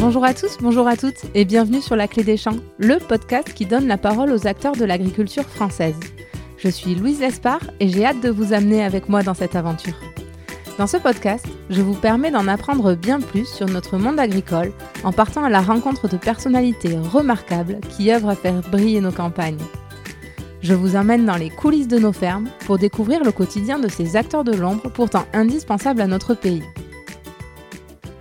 Bonjour à tous, bonjour à toutes et bienvenue sur La Clé des Champs, le podcast qui donne la parole aux acteurs de l'agriculture française. Je suis Louise Lespard et j'ai hâte de vous amener avec moi dans cette aventure. Dans ce podcast, je vous permets d'en apprendre bien plus sur notre monde agricole en partant à la rencontre de personnalités remarquables qui œuvrent à faire briller nos campagnes. Je vous emmène dans les coulisses de nos fermes pour découvrir le quotidien de ces acteurs de l'ombre pourtant indispensables à notre pays.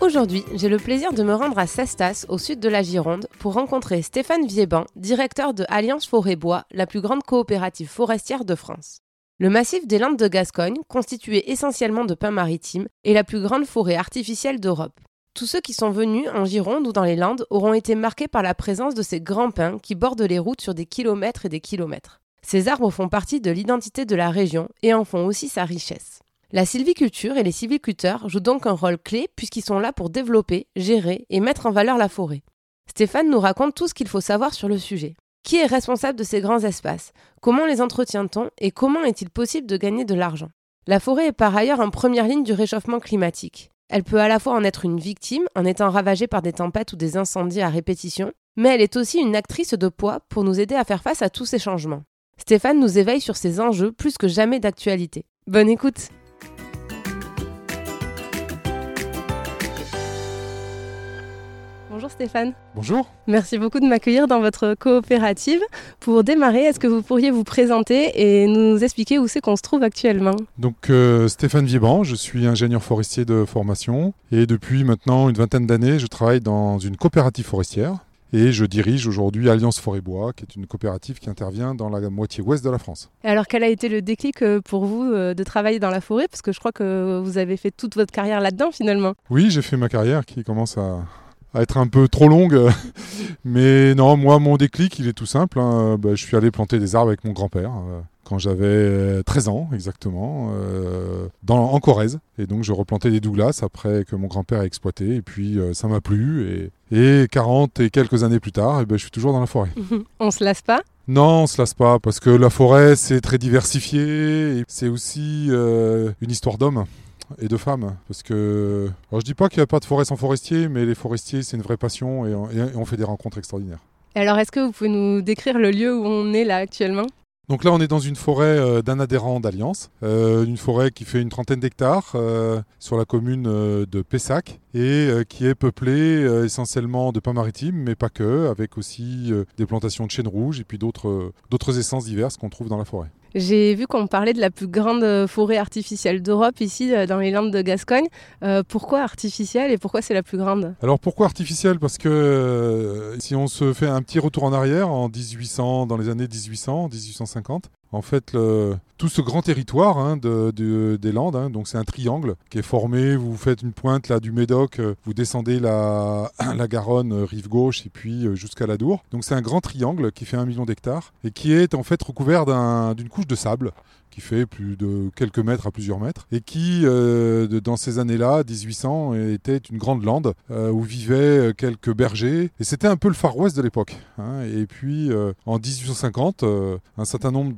Aujourd'hui, j'ai le plaisir de me rendre à Cestas, au sud de la Gironde, pour rencontrer Stéphane Viéban, directeur de Alliance Forêt Bois, la plus grande coopérative forestière de France. Le massif des Landes de Gascogne, constitué essentiellement de pins maritimes, est la plus grande forêt artificielle d'Europe. Tous ceux qui sont venus en Gironde ou dans les Landes auront été marqués par la présence de ces grands pins qui bordent les routes sur des kilomètres et des kilomètres. Ces arbres font partie de l'identité de la région et en font aussi sa richesse. La sylviculture et les sylviculteurs jouent donc un rôle clé puisqu'ils sont là pour développer, gérer et mettre en valeur la forêt. Stéphane nous raconte tout ce qu'il faut savoir sur le sujet. Qui est responsable de ces grands espaces? Comment les entretient-on Et comment est-il possible de gagner de l'argent? La forêt est par ailleurs en première ligne du réchauffement climatique. Elle peut à la fois en être une victime en étant ravagée par des tempêtes ou des incendies à répétition, mais elle est aussi une actrice de poids pour nous aider à faire face à tous ces changements. Stéphane nous éveille sur ces enjeux plus que jamais d'actualité. Bonne écoute Bonjour Stéphane. Bonjour. Merci beaucoup de m'accueillir dans votre coopérative. Pour démarrer, est-ce que vous pourriez vous présenter et nous expliquer où c'est qu'on se trouve actuellement? Donc euh, Stéphane Vieban, je suis ingénieur forestier de formation et depuis maintenant une vingtaine d'années, je travaille dans une coopérative forestière et je dirige aujourd'hui Alliance Forêt Bois, qui est une coopérative qui intervient dans la moitié ouest de la France. Et alors, quel a été le déclic euh, pour vous euh, de travailler dans la forêt? Parce que je crois que vous avez fait toute votre carrière là-dedans finalement. Oui, j'ai fait ma carrière qui commence à, à être un peu trop longue. Mais non, moi, mon déclic, il est tout simple. Hein. Bah, je suis allé planter des arbres avec mon grand-père euh, quand j'avais 13 ans exactement, euh, dans, en Corrèze. Et donc, je replantais des Douglas après que mon grand-père a exploité. Et puis, euh, ça m'a plu. Et, et, 40 et quelques années plus tard, et eh ben, je suis toujours dans la forêt. On se lasse pas? Non, on se lasse pas parce que la forêt c'est très diversifié c'est aussi une histoire d'homme et de femmes. Parce que, alors je dis pas qu'il n'y a pas de forêt sans forestier, mais les forestiers, c'est une vraie passion et on, fait des rencontres extraordinaires. alors, est-ce que vous pouvez nous décrire le lieu où on est là actuellement? Donc là, on est dans une forêt euh, d'un adhérent d'Alliance, euh, une forêt qui fait une trentaine d'hectares euh, sur la commune de Pessac et qui est peuplée essentiellement de pins maritimes, mais pas que, avec aussi des plantations de chênes rouges et puis d'autres essences diverses qu'on trouve dans la forêt. J'ai vu qu'on parlait de la plus grande euh, forêt artificielle d'Europe ici euh, dans les Landes de Gascogne. Euh, pourquoi artificielle et pourquoi c'est la plus grande? Alors pourquoi artificielle? Parce que si on se fait un petit retour en arrière en 1800, dans les années 1800, 1850, en fait, tout ce grand territoire hein, des Landes, hein, donc c'est un triangle qui est formé. Vous faites une pointe là du Médoc, euh, vous descendez la, Garonne euh, rive gauche et puis euh, jusqu'à la Dour. Donc c'est un grand triangle qui fait un million d'hectares et qui est en fait recouvert d'une couche de sable qui fait plus de quelques mètres à plusieurs mètres, et qui, euh, dans ces années-là, 1800, était une grande lande euh, où vivaient euh, quelques bergers, et c'était un peu le Far West de l'époque. Hein. Et puis, en 1850, un certain nombre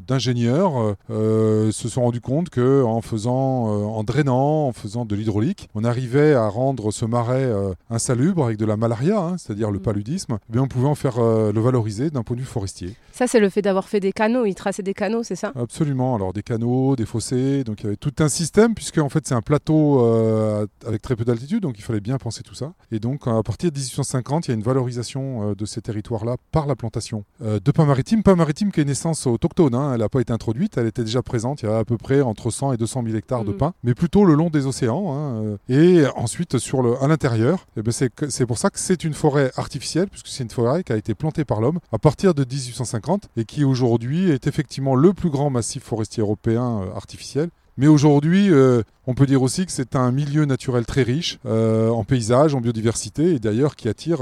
d'ingénieurs se sont rendus compte que en faisant, en drainant, en faisant de l'hydraulique, on arrivait à rendre ce marais insalubre avec de la malaria, hein, c'est-à-dire le mm. paludisme, mais on pouvait en faire le valoriser d'un point de vue forestier. Ça, c'est le fait d'avoir fait des canaux, ils traçaient des canaux, c'est ça? Absolument alors des canaux, des fossés, donc il y avait tout un système puisque en fait c'est un plateau euh, avec très peu d'altitude, donc il fallait bien penser tout ça. Et donc à partir de 1850, il y a une valorisation euh, de ces territoires-là par la plantation euh, de pain maritime. Pain maritime qui est naissance autochtone, hein. elle n'a pas été introduite, elle était déjà présente. Il y a à peu près entre 100 et 200 000 hectares de mm. pain, mais plutôt le long des océans. Hein, et ensuite sur le, à l'intérieur, eh ben c'est pour ça que c'est une forêt artificielle puisque c'est une forêt qui a été plantée par l'homme à partir de 1850 et qui aujourd'hui est effectivement le plus grand massif forestier européen euh, artificiel. Mais aujourd'hui, euh, on peut dire aussi que c'est un milieu naturel très riche euh, en paysage, en biodiversité, et d'ailleurs qui attire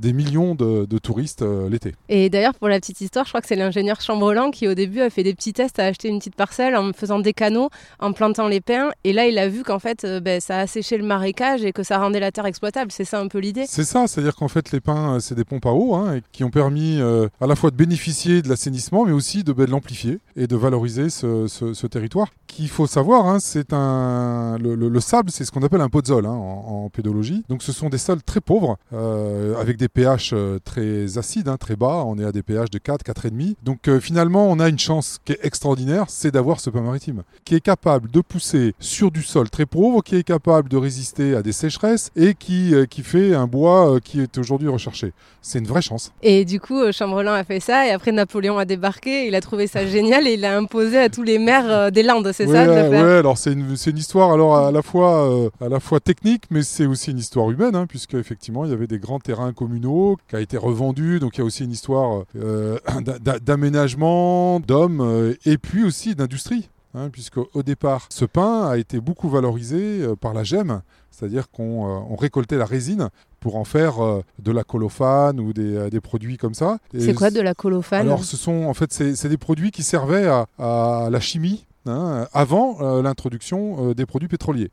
des millions de, touristes euh, l'été. Et d'ailleurs, pour la petite histoire, je crois que c'est l'ingénieur Chambrelan qui, au début, a fait des petits tests, a acheté une petite parcelle en faisant des canaux, en plantant les pins. Et là, il a vu qu'en fait, euh, ben, ça a séché le marécage et que ça rendait la terre exploitable. C'est ça un peu l'idée C'est ça, c'est-à-dire qu'en fait, les pins, euh, c'est des pompes à eau hein, qui ont permis à la fois de bénéficier de l'assainissement, mais aussi de, ben, l'amplifier et de valoriser ce, territoire. Qu'il faut savoir, hein, c'est un, le, sable, c'est ce qu'on appelle un podzol hein, en, pédologie. Donc ce sont des sols très pauvres, euh, avec des pH euh, très acides, hein, très bas. On est à des pH de 4, 4,5. Donc euh, finalement, on a une chance qui est extraordinaire, c'est d'avoir ce pain maritime, qui est capable de pousser sur du sol très pauvre, qui est capable de résister à des sécheresses et qui, qui fait un bois qui est aujourd'hui recherché. C'est une vraie chance. Et du coup, Chamberlain a fait ça, et après Napoléon a débarqué, il a trouvé ça génial et il l'a imposé à tous les maires des Landes, c'est ça Oui, alors c'est une, une, histoire alors à la fois, à la fois technique, mais c'est aussi une histoire humaine, hein, puisque effectivement il y avait des grands terrains communaux qui a été revendu, donc il y a aussi une histoire euh, d'aménagement, d'hommes euh, et puis aussi d'industrie. Hein, puisque au départ, ce pain a été beaucoup valorisé euh, par la gemme, c'est-à-dire qu'on récoltait la résine pour en faire de la colophane ou des, produits comme ça. C'est quoi de la colophane? Alors, ce sont en fait c'est des produits qui servaient à la chimie Hein, avant euh, l'introduction euh, des produits pétroliers.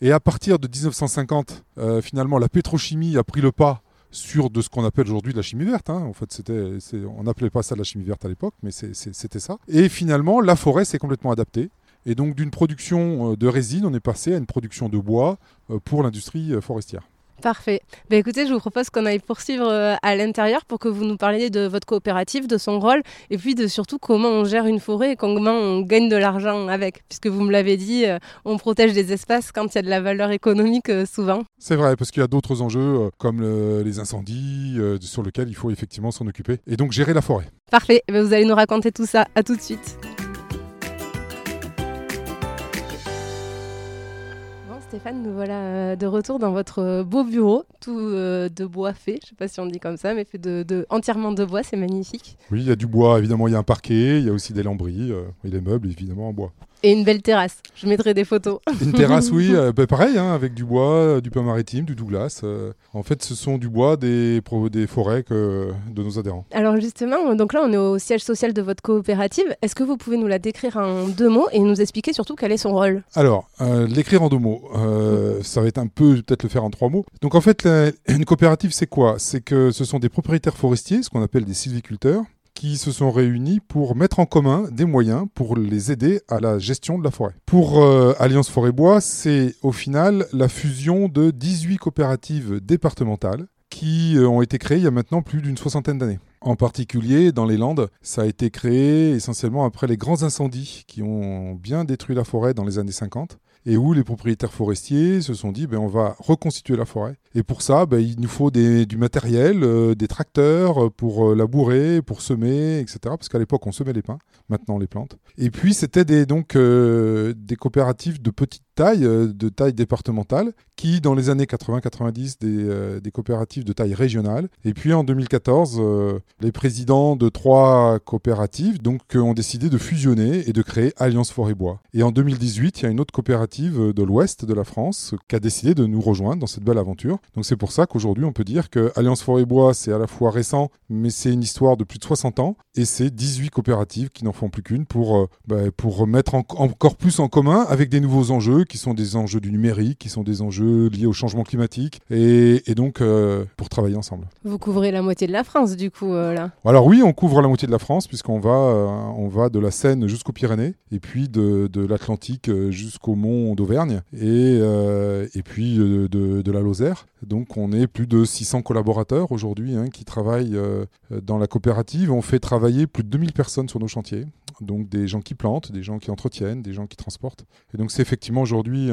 Et à partir de 1950, euh, finalement, la pétrochimie a pris le pas sur de ce qu'on appelle aujourd'hui la chimie verte. Hein. En fait, on n'appelait pas ça la chimie verte à l'époque, mais c'était ça. Et finalement, la forêt s'est complètement adaptée. Et donc, d'une production de résine, on est passé à une production de bois pour l'industrie forestière. Parfait. Ben écoutez, je vous propose qu'on aille poursuivre euh, à l'intérieur pour que vous nous parliez de votre coopérative, de son rôle, et puis de surtout comment on gère une forêt et comment on gagne de l'argent avec. Puisque vous me l'avez dit, euh, on protège des espaces quand il y a de la valeur économique euh, souvent. C'est vrai, parce qu'il y a d'autres enjeux comme les incendies sur lesquels il faut effectivement s'en occuper. Et donc gérer la forêt. Parfait. Ben, vous allez nous raconter tout ça. À tout de suite. Stéphane, nous voilà euh, de retour dans votre euh, beau bureau, tout euh, de bois fait. Je ne sais pas si on dit comme ça, mais fait de, entièrement de bois, c'est magnifique. Oui, il y a du bois, évidemment, il y a un parquet, il y a aussi des lambris et des meubles, évidemment, en bois. Et une belle terrasse. Je mettrai des photos. Une terrasse, oui, euh, bah, pareil, hein, avec du bois, euh, du pain maritime, du Douglas. Euh. en fait, ce sont du bois des, des forêts que, de nos adhérents. Alors justement, donc là, on est au siège social de votre coopérative. Est-ce que vous pouvez nous la décrire en deux mots et nous expliquer surtout quel est son rôle? Alors, l'écrire en deux mots, ça va être un peu peut-être le faire en trois mots. Donc en fait, une coopérative, c'est quoi? C'est que ce sont des propriétaires forestiers, ce qu'on appelle des sylviculteurs, qui se sont réunis pour mettre en commun des moyens pour les aider à la gestion de la forêt. Pour euh, Alliance Forêt-Bois, c'est au final la fusion de 18 coopératives départementales qui euh, ont été créées il y a maintenant plus d'une soixantaine d'années. En particulier, dans les Landes, ça a été créé essentiellement après les grands incendies qui ont bien détruit la forêt dans les années 50 et où les propriétaires forestiers se sont dit ben, on va reconstituer la forêt. Et pour ça, ben, il nous faut du matériel, euh, des tracteurs pour euh, labourer, pour semer, etc. Parce qu'à l'époque, on semait les pins, maintenant les plantes. Et puis, c'était des, donc euh, des coopératives de petite taille, de taille départementale, qui, dans les années 80-90, des, des, coopératives de taille régionale. Et puis, en 2014, les présidents de trois coopératives ont décidé de fusionner et de créer Alliance Forêt-Bois. Et en 2018, il y a une autre coopérative de l'ouest de la France qui a décidé de nous rejoindre dans cette belle aventure. Donc c'est pour ça qu'aujourd'hui on peut dire que Alliance Forêt Bois c'est à la fois récent mais c'est une histoire de plus de 60 ans et c'est 18 coopératives qui n'en font plus qu'une pour, euh, bah, pour mettre encore plus en commun avec des nouveaux enjeux qui sont des enjeux du numérique, qui sont des enjeux liés au changement climatique et, donc euh, pour travailler ensemble. Vous couvrez la moitié de la France du coup euh, là Alors oui on couvre la moitié de la France puisqu'on va, on va de la Seine jusqu'aux Pyrénées et puis de, de l'Atlantique jusqu'au mont d'Auvergne et, et puis euh, de, la Lozère. Donc on est plus de 600 collaborateurs aujourd'hui hein, qui travaillent euh, dans la coopérative. On fait travailler plus de 2000 personnes sur nos chantiers. Donc des gens qui plantent, des gens qui entretiennent, des gens qui transportent. Et donc c'est effectivement aujourd'hui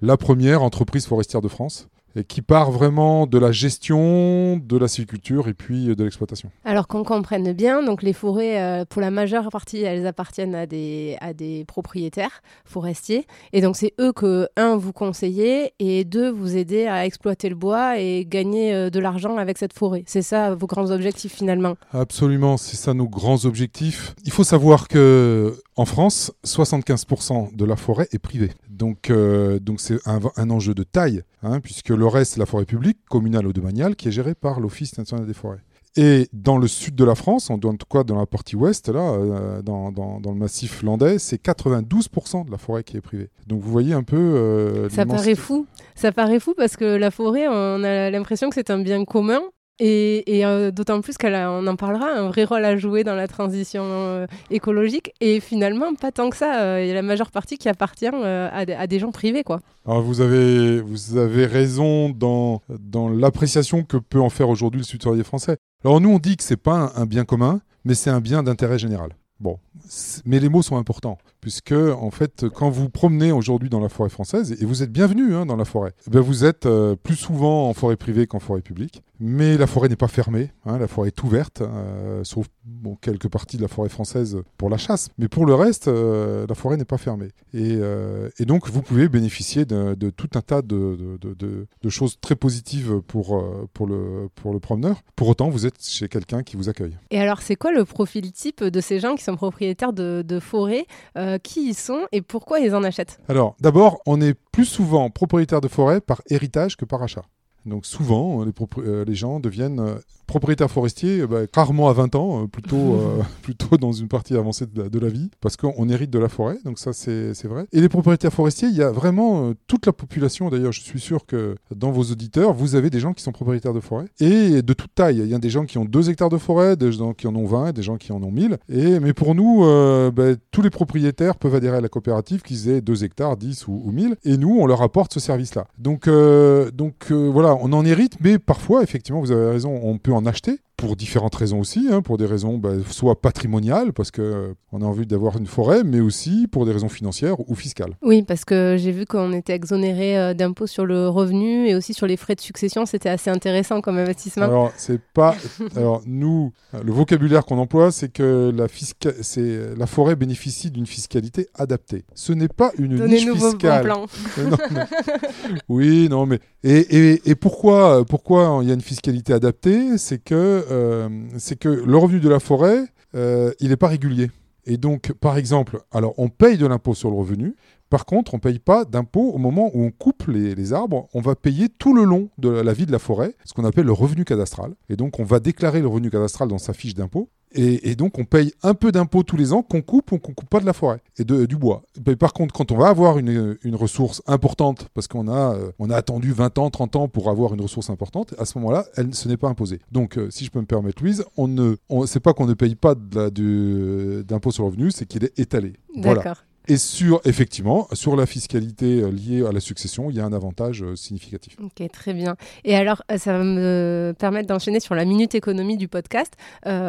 la première entreprise forestière de France et qui part vraiment de la gestion, de la sylviculture et puis de l'exploitation. Alors qu'on comprenne bien, donc les forêts, euh, pour la majeure partie, elles appartiennent à des, à des propriétaires forestiers. Et donc c'est eux que, un, vous conseillez et deux, vous aidez à exploiter le bois et gagner euh, de l'argent avec cette forêt. C'est ça vos grands objectifs finalement? Absolument, c'est ça nos grands objectifs. Il faut savoir que en France, 75% de la forêt est privée. Donc, euh, donc c'est un, enjeu de taille, hein, puisque le reste, c'est la forêt publique, communale ou domaniale, qui est gérée par l'Office national des forêts. Et dans le sud de la France, en tout cas dans la partie ouest, là, euh, dans, le massif landais, c'est 92% de la forêt qui est privée. Donc vous voyez un peu. Euh, ça paraît fou. Ça paraît fou parce que la forêt, on a l'impression que c'est un bien commun Et, euh, d'autant plus qu'on en parlera, un vrai rôle à jouer dans la transition euh, écologique. Et finalement, pas tant que ça. Il y a la majeure partie qui appartient à, des gens privés. Quoi. Alors vous avez, vous avez raison dans, dans l'appréciation que peut en faire aujourd'hui le sutorier français. Alors nous, on dit que c'est pas un bien commun, mais c'est un bien d'intérêt général. Bon, mais les mots sont importants, puisque en fait, quand vous promenez aujourd'hui dans la forêt française, et vous êtes bienvenu hein, dans la forêt, eh vous êtes euh, plus souvent en forêt privée qu'en forêt publique. Mais la forêt n'est pas fermée, hein, la forêt est ouverte, euh, sauf bon, quelques parties de la forêt française pour la chasse. Mais pour le reste, euh, la forêt n'est pas fermée. Et, donc, vous pouvez bénéficier de, tout un tas de, de, choses très positives pour, pour, le, pour le promeneur. Pour autant, vous êtes chez quelqu'un qui vous accueille. Et alors, c'est quoi le profil type de ces gens qui sont propriétaires de, forêt, euh, qui ils sont et pourquoi ils en achètent? Alors, d'abord, on est plus souvent propriétaire de forêt par héritage que par achat. Donc souvent, les, euh, gens deviennent euh, propriétaire forestier, bah, rarement à 20 ans, euh, plutôt, euh, plutôt dans une partie avancée de la, vie, parce qu'on hérite de la forêt, donc ça c'est vrai. Et les propriétaires forestiers, il y a vraiment euh, toute la population, d'ailleurs je suis sûr que dans vos auditeurs, vous avez des gens qui sont propriétaires de forêt, et de toute taille. Il y a des gens qui ont 2 hectares de forêt, des gens qui en ont 20, des gens qui en ont 1000. Et, mais pour nous, bah, tous les propriétaires peuvent adhérer à la coopérative, qu'ils aient 2 hectares, 10 ou, ou 1000, et nous, on leur apporte ce service-là. Donc, donc voilà, on en hérite, mais parfois, effectivement, vous avez raison, on peut en acheter pour différentes raisons aussi, hein, pour des raisons bah, soit patrimoniales, parce qu'on euh, on a envie d'avoir une forêt, mais aussi pour des raisons financières ou fiscales. Oui, parce que j'ai vu qu'on était exonéré euh, d'impôts sur le revenu et aussi sur les frais de succession, c'était assez intéressant comme investissement. Alors, c'est pas. Alors, nous, le vocabulaire qu'on emploie, c'est que la, fisca... la forêt bénéficie d'une fiscalité adaptée. Ce n'est pas une niche fiscale. Oui, non, mais. Et, et, et pourquoi, pourquoi il y a une fiscalité adaptée? C'est que euh, c'est que le revenu de la forêt, euh, il n'est pas régulier. Et donc, par exemple, alors on paye de l'impôt sur le revenu. Par contre, on ne paye pas d'impôt au moment où on coupe les, les, arbres. On va payer tout le long de la vie de la forêt, ce qu'on appelle le revenu cadastral. Et donc, on va déclarer le revenu cadastral dans sa fiche d'impôt. Et, donc, on paye un peu d'impôts tous les ans qu'on coupe ou qu'on coupe pas de la forêt et du bois. par contre, quand on va avoir une, ressource importante, parce qu'on a, euh, attendu 20 ans, 30 ans pour avoir une ressource importante, à ce moment-là, elle, ce n'est pas imposé. Donc, euh, si je peux me permettre, Louise, on ne, c'est pas qu'on ne paye pas d'impôt sur le revenu, c'est qu'il est étalé. D'accord. Et sur, effectivement, sur la fiscalité euh, liée à la succession, il y a un avantage euh, significatif. Ok, très bien. Et alors, euh, ça va me permettre d'enchaîner sur la minute économie du podcast.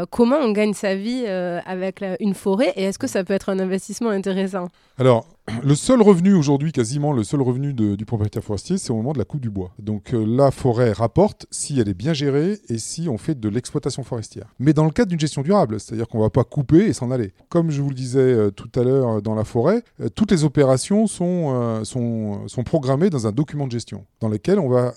comment on gagne sa vie avec une forêt et est-ce que ça peut être un investissement intéressant? Alors, le seul revenu aujourd'hui, quasiment le seul revenu du propriétaire forestier, c'est au moment de la coupe du bois. Donc euh, la forêt rapporte si elle est bien gérée et si on fait de l'exploitation forestière. Mais dans le cadre d'une gestion durable, c'est-à-dire qu'on ne va pas couper et s'en aller. Comme je vous le disais euh, tout à l'heure euh, dans la forêt, toutes les opérations sont, programmées dans un document de gestion dans lequel on va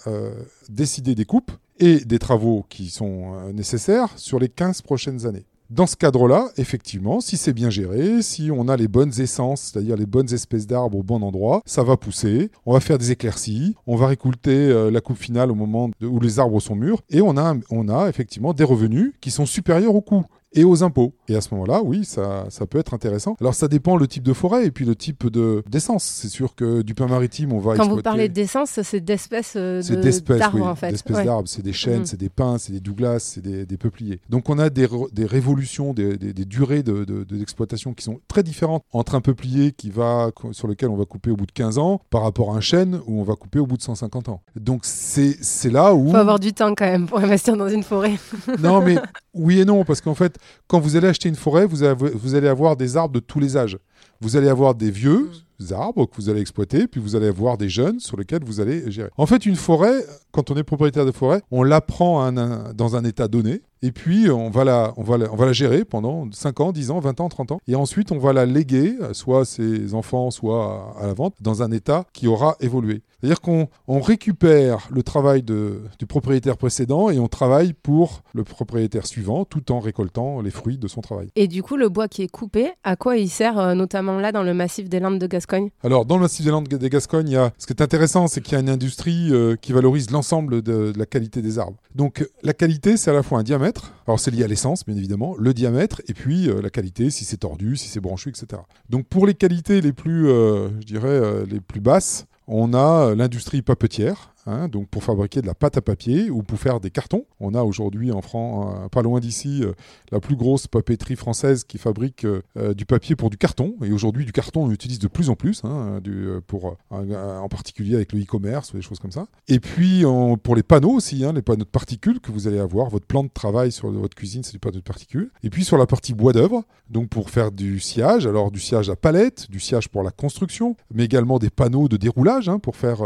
décider des coupes et des travaux qui sont nécessaires sur les 15 prochaines années. Dans ce cadre-là, effectivement, si c'est bien géré, si on a les bonnes essences, c'est-à-dire les bonnes espèces d'arbres au bon endroit, ça va pousser, on va faire des éclaircies, on va récolter euh, la coupe finale au moment où les arbres sont mûrs, et on a, on a effectivement des revenus qui sont supérieurs au coût et aux impôts. Et à ce moment-là, oui, ça, ça peut être intéressant. Alors ça dépend le type de forêt et puis le type de d'essence. C'est sûr que du pain maritime, on va Quand vous parlez d'essence, c'est d'espèces euh, d'arbres oui, en fait. D'espèces d'arbres, c'est des chênes, mhm. c'est des pins, c'est des douglas, c'est des, des, peupliers. Donc on a des, des révolutions, des, des, durées d'exploitation de, qui sont très différentes entre un peuplier qui va, sur lequel on va couper au bout de 15 ans par rapport à un chêne où on va couper au bout de 150 ans. Donc c'est là où... Il faut avoir du temps quand même pour investir dans une forêt. non mais oui et non, parce qu'en fait, quand vous allez acheter une forêt, vous, vous, allez avoir des arbres de tous les âges. Vous allez avoir des vieux arbres que vous allez exploiter, puis vous allez avoir des jeunes sur lesquels vous allez gérer. En fait, une forêt, quand on est propriétaire de forêt, on la prend dans un état donné, et puis, on va, la, on, va on va la gérer pendant 5 ans, 10 ans, 20 ans, 30 ans. Et ensuite, on va la léguer, soit à ses enfants, soit à la vente, dans un état qui aura évolué. C'est-à-dire qu'on on récupère le travail de, du propriétaire précédent et on travaille pour le propriétaire suivant tout en récoltant les fruits de son travail. Et du coup, le bois qui est coupé, à quoi il sert, euh, notamment là dans le massif des Landes de Gascogne? Alors, dans le massif des Landes de Gascogne, il y a... ce qui est intéressant, c'est qu'il y a une industrie euh, qui valorise l'ensemble de, de la qualité des arbres. Donc, la qualité, c'est à la fois un diamètre, alors c'est lié à l'essence, bien évidemment, le diamètre et puis euh, la qualité, si c'est tordu, si c'est branchu, etc. Donc pour les qualités les plus, euh, je dirais, euh, les plus basses, on a l'industrie papetière hein, donc pour fabriquer de la pâte à papier ou pour faire des cartons. On a aujourd'hui en France, euh, pas loin d'ici, euh, la plus grosse papeterie française qui fabrique euh, du papier pour du carton. Et aujourd'hui, du carton, on utilise de plus en plus, hein, pour, en particulier avec le e-commerce ou des choses comme ça. Et puis pour les panneaux aussi, hein, les panneaux de particules que vous allez avoir, votre plan de travail sur votre cuisine, c'est du panneau de particules. Et puis sur la partie bois d'œuvre, donc pour faire du sciage, alors du sciage à palette, du sciage pour la construction, mais également des panneaux de déroulage pour faire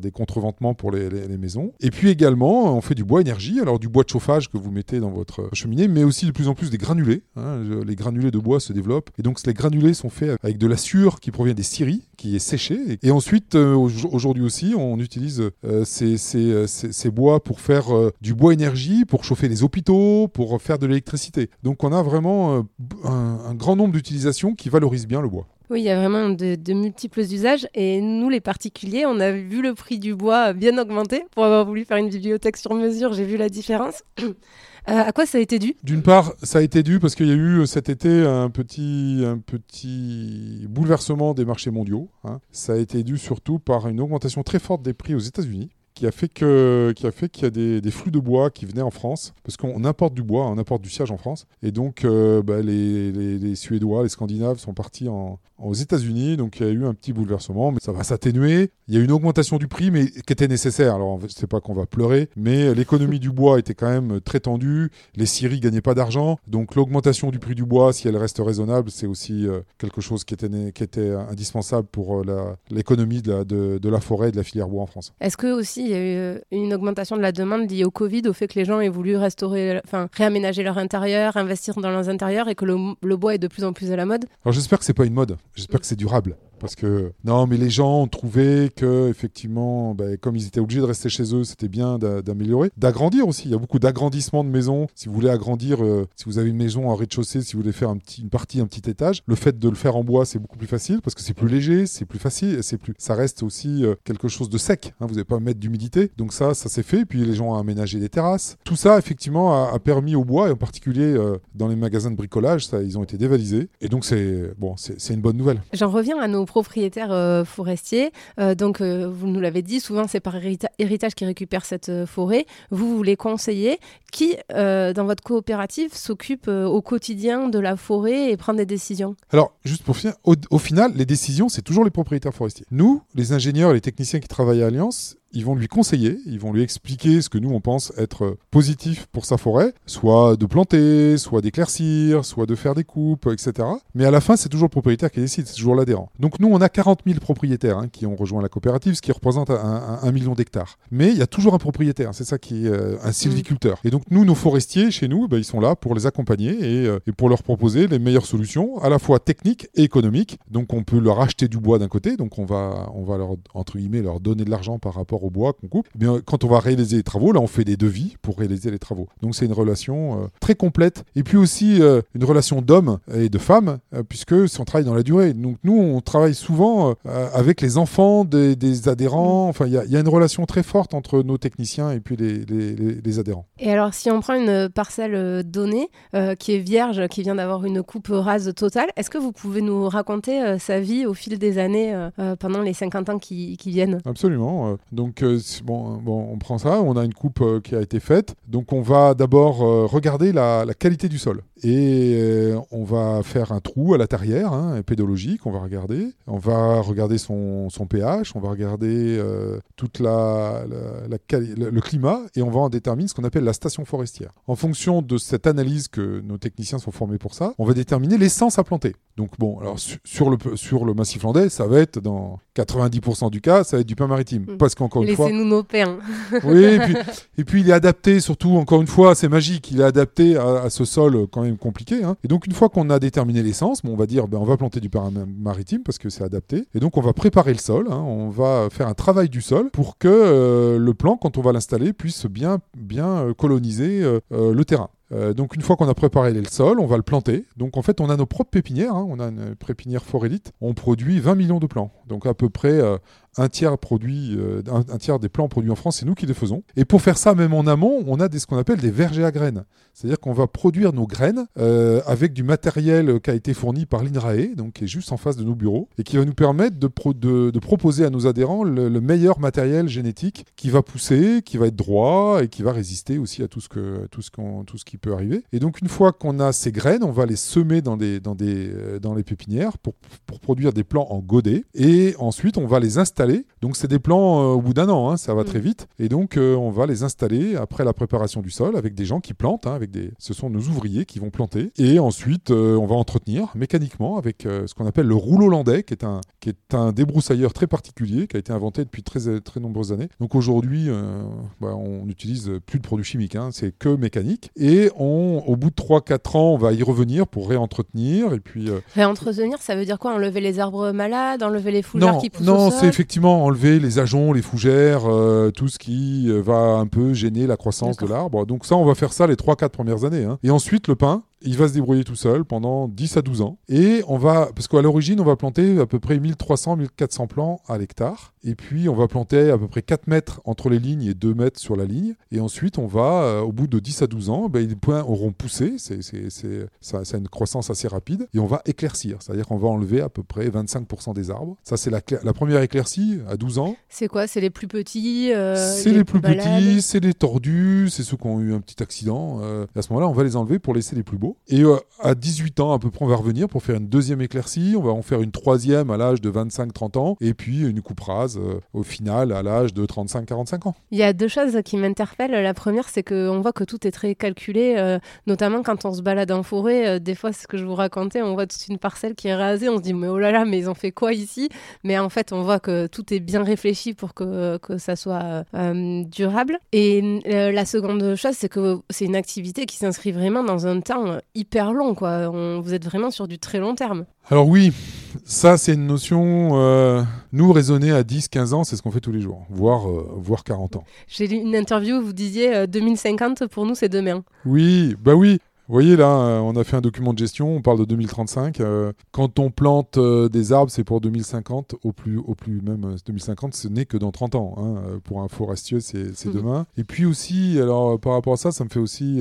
des contreventements pour les, maisons. Et puis également, on fait du bois énergie, alors du bois de chauffage que vous mettez dans votre cheminée, mais aussi de plus en plus des granulés. Hein. Les granulés de bois se développent. Et donc les granulés sont faits avec de la sueur qui provient des scieries, qui est séchée. Et ensuite, euh, aujourd'hui aussi, on utilise euh, euh, ces, bois pour faire du bois énergie, pour chauffer les hôpitaux, pour faire de l'électricité. Donc on a vraiment un grand nombre d'utilisations qui valorisent bien le bois. Oui, il y a vraiment de, multiples usages. Et nous, les particuliers, on a vu le prix du bois bien augmenter. Pour avoir voulu faire une bibliothèque sur mesure, j'ai vu la différence. Euh, à quoi ça a été dû? D'une part, ça a été dû parce qu'il y a eu euh, cet été un petit, un petit bouleversement des marchés mondiaux. Hein. Ça a été dû surtout par une augmentation très forte des prix aux États-Unis qui a fait que qui qu'il y a des, des, flux de bois qui venaient en France parce qu'on importe du bois, on importe du siège en France et donc euh, bah, les, Suédois, les Scandinaves sont partis en, aux États-Unis, donc il y a eu un petit bouleversement, mais ça va s'atténuer. Il y a une augmentation du prix, mais qui était nécessaire. Alors sais pas qu'on va pleurer, mais l'économie du bois était quand même très tendue. Les scieries gagnaient pas d'argent, donc l'augmentation du prix du bois, si elle reste raisonnable, c'est aussi euh, quelque chose qui était, qui était indispensable pour euh, l'économie de la, de, de la forêt et de la filière bois en France. Est-ce que aussi il y a eu euh, une augmentation de la demande liée au Covid, au fait que les gens aient voulu restaurer, enfin réaménager leur intérieur, investir dans leurs intérieurs et que le, le bois est de plus en plus à la mode? Alors j'espère que c'est pas une mode. J'espère que c'est durable. Parce que non, mais les gens ont trouvé que effectivement, bah, comme ils étaient obligés de rester chez eux, c'était bien d'améliorer, d'agrandir aussi. Il y a beaucoup d'agrandissement de maisons. Si vous voulez agrandir, euh, si vous avez une maison en rez-de-chaussée, si vous voulez faire une partie, un petit étage, le fait de le faire en bois, c'est beaucoup plus facile parce que c'est plus léger, c'est plus facile, c'est plus, ça reste aussi euh, quelque chose de sec. Hein, vous n'avez pas mettre d'humidité, donc ça, ça s'est fait. Puis les gens ont aménagé des terrasses. Tout ça, effectivement, a, permis au bois et en particulier euh, dans les magasins de bricolage, ils ont été dévalisés. Et donc c'est bon, c'est une bonne nouvelle. J'en reviens à nos propriétaires euh, forestiers. Euh, donc, euh, vous nous l'avez dit, souvent c'est par héritage qu'ils récupèrent cette forêt. Vous, vous les conseillez. Qui, dans votre coopérative, s'occupe au quotidien de la forêt et prend des décisions? Alors, juste pour finir, au, final, les décisions, c'est toujours les propriétaires forestiers. Nous, les ingénieurs et les techniciens qui travaillent à Alliance, ils vont lui conseiller, ils vont lui expliquer ce que nous on pense être positif pour sa forêt, soit de planter, soit d'éclaircir, soit de faire des coupes, etc. Mais à la fin, c'est toujours le propriétaire qui décide, c'est toujours l'adhérent. Donc nous, on a 40 000 propriétaires hein, qui ont rejoint la coopérative, ce qui représente un, million d'hectares. Mais il y a toujours un propriétaire, c'est ça qui est euh, un sylviculteur. Et donc nous, nos forestiers, chez nous, bah, ils sont là pour les accompagner et, euh, et, pour leur proposer les meilleures solutions, à la fois techniques et économiques. Donc on peut leur acheter du bois d'un côté, donc on va, on va leur, entre guillemets, leur donner de l'argent par rapport au bois qu'on coupe, eh bien, quand on va réaliser les travaux, là, on fait des devis pour réaliser les travaux. Donc, c'est une relation euh, très complète. Et puis aussi, euh, une relation d'homme et de femme, euh, puisque on travaille dans la durée. Donc, nous, on travaille souvent avec les enfants des, adhérents. Enfin, il y, a une relation très forte entre nos techniciens et puis les, les, adhérents. Et alors, si on prend une parcelle donnée qui est vierge, qui vient d'avoir une coupe rase totale, est-ce que vous pouvez nous raconter sa vie au fil des années pendant les 50 ans qui, qui viennent? Absolument. Donc, bon, bon, on prend ça, on a une coupe euh, qui a été faite. Donc on va d'abord euh, regarder la, qualité du sol. Et euh, on va faire un trou à l'intérieur, hein, pédologique, on va regarder. On va regarder son, pH, on va regarder toute la, le climat et on va en déterminer ce qu'on appelle la station forestière. En fonction de cette analyse que nos techniciens sont formés pour ça, on va déterminer l'essence à planter. Donc bon, alors sur, le, sur le massif landais, ça va être dans 90% du cas, ça va être du pain maritime. Mm. Parce qu'encore une fois... nous nos pains. oui, et puis, et puis, il est adapté, surtout, encore une fois, c'est magique, il est adapté à, ce sol quand même compliqué. Hein. Et donc une fois qu'on a déterminé l'essence, bon, on va dire, ben, on va planter du maritime parce que c'est adapté. Et donc on va préparer le sol, hein. on va faire un travail du sol pour que euh, le plan, quand on va l'installer, puisse bien, bien euh, coloniser euh, le terrain. Euh, donc une fois qu'on a préparé le sol, on va le planter. Donc en fait, on a nos propres pépinières. Hein. On a une pépinière forélite. On produit 20 millions de plants. Donc à peu près euh, un tiers produit, euh, un, tiers des plants produits en France, c'est nous qui les faisons. Et pour faire ça, même en amont, on a des, ce qu'on appelle des vergers à graines. C'est-à-dire qu'on va produire nos graines euh, avec du matériel qui a été fourni par l'INRAE, donc qui est juste en face de nos bureaux, et qui va nous permettre de, proposer à nos adhérents le, meilleur matériel génétique qui va pousser, qui va être droit et qui va résister aussi à tout ce, qui peut arriver. Et donc une fois qu'on a ces graines, on va les semer dans, euh, les pépinières pour, pour produire des plants en godet. Et ensuite, on va les installer. Donc c'est des plants euh, au bout d'un an, hein, ça va très vite. Et donc on va les installer après la préparation du sol avec des gens qui plantent, hein, avec ce sont nos ouvriers qui vont planter. Et ensuite, euh, on va entretenir mécaniquement avec euh, ce qu'on appelle le rouleau hollandais, qui est, un, qui est un débroussailleur très particulier, qui a été inventé depuis très, très nombreuses années. Donc aujourd'hui, euh, bah, on n'utilise plus de produits chimiques, hein, c'est que mécanique. Et on, au bout de 3-4 ans, on va y revenir pour réentretenir. Et puis, Réentretenir, ça veut dire quoi? Enlever les arbres malades, enlever les fougères qui poussent Non, c'est effectivement enlever les ajoncs, les fougères, tout ce qui va un peu gêner la croissance de l'arbre. Donc ça, on va faire ça les 3-4 premières années. Hein. Et ensuite, le pain, il va se débrouiller tout seul pendant 10 à 12 ans. Et on va, parce qu'à l'origine, on va planter à peu près 1300-1400 plants à l'hectare. Et puis, on va planter à peu près 4 mètres entre les lignes et 2 mètres sur la ligne. Et ensuite, on va, euh, au bout de 10 à 12 ans, ben, les points auront poussé. C'est, ça, ça, a une croissance assez rapide. Et on va éclaircir. C'est-à-dire qu'on va enlever à peu près 25% des arbres. Ça, c'est la, la, première éclaircie à 12 ans. C'est quoi? C'est les plus petits euh, C'est les, plus petits, c'est les tordus, c'est ceux qui ont eu un petit accident. Euh, à ce moment-là, on va les enlever pour laisser les plus beaux. Et euh, à 18 ans, à peu près, on va revenir pour faire une deuxième éclaircie. On va en faire une troisième à l'âge de 25-30 ans. Et puis une coupe rase euh, au final à l'âge de 35-45 ans. Il y a deux choses qui m'interpellent. La première, c'est qu'on voit que tout est très calculé, euh, notamment quand on se balade en forêt. des fois, ce que je vous racontais, on voit toute une parcelle qui est rasée. On se dit, mais oh là là, mais ils ont fait quoi ici? Mais en fait, on voit que tout est bien réfléchi pour que, que ça soit durable. Et la seconde chose, c'est que c'est une activité qui s'inscrit vraiment dans un temps hyper long, quoi. vous êtes vraiment sur du très long terme. Alors oui, ça c'est une notion, euh, nous raisonner à 10, 15 ans, c'est ce qu'on fait tous les jours, voire, euh, voire 40 ans. J'ai lu une interview où vous disiez 2050, euh, pour nous c'est demain. Oui, bah oui, vous voyez là, euh, on a fait un document de gestion, on parle de 2035. Euh, quand on plante euh, des arbres, c'est pour 2050, au plus, au plus même 2050, ce n'est que dans 30 ans. Hein. Pour un forestier, c'est mhm. demain. Et puis aussi, alors par rapport à ça, ça me fait aussi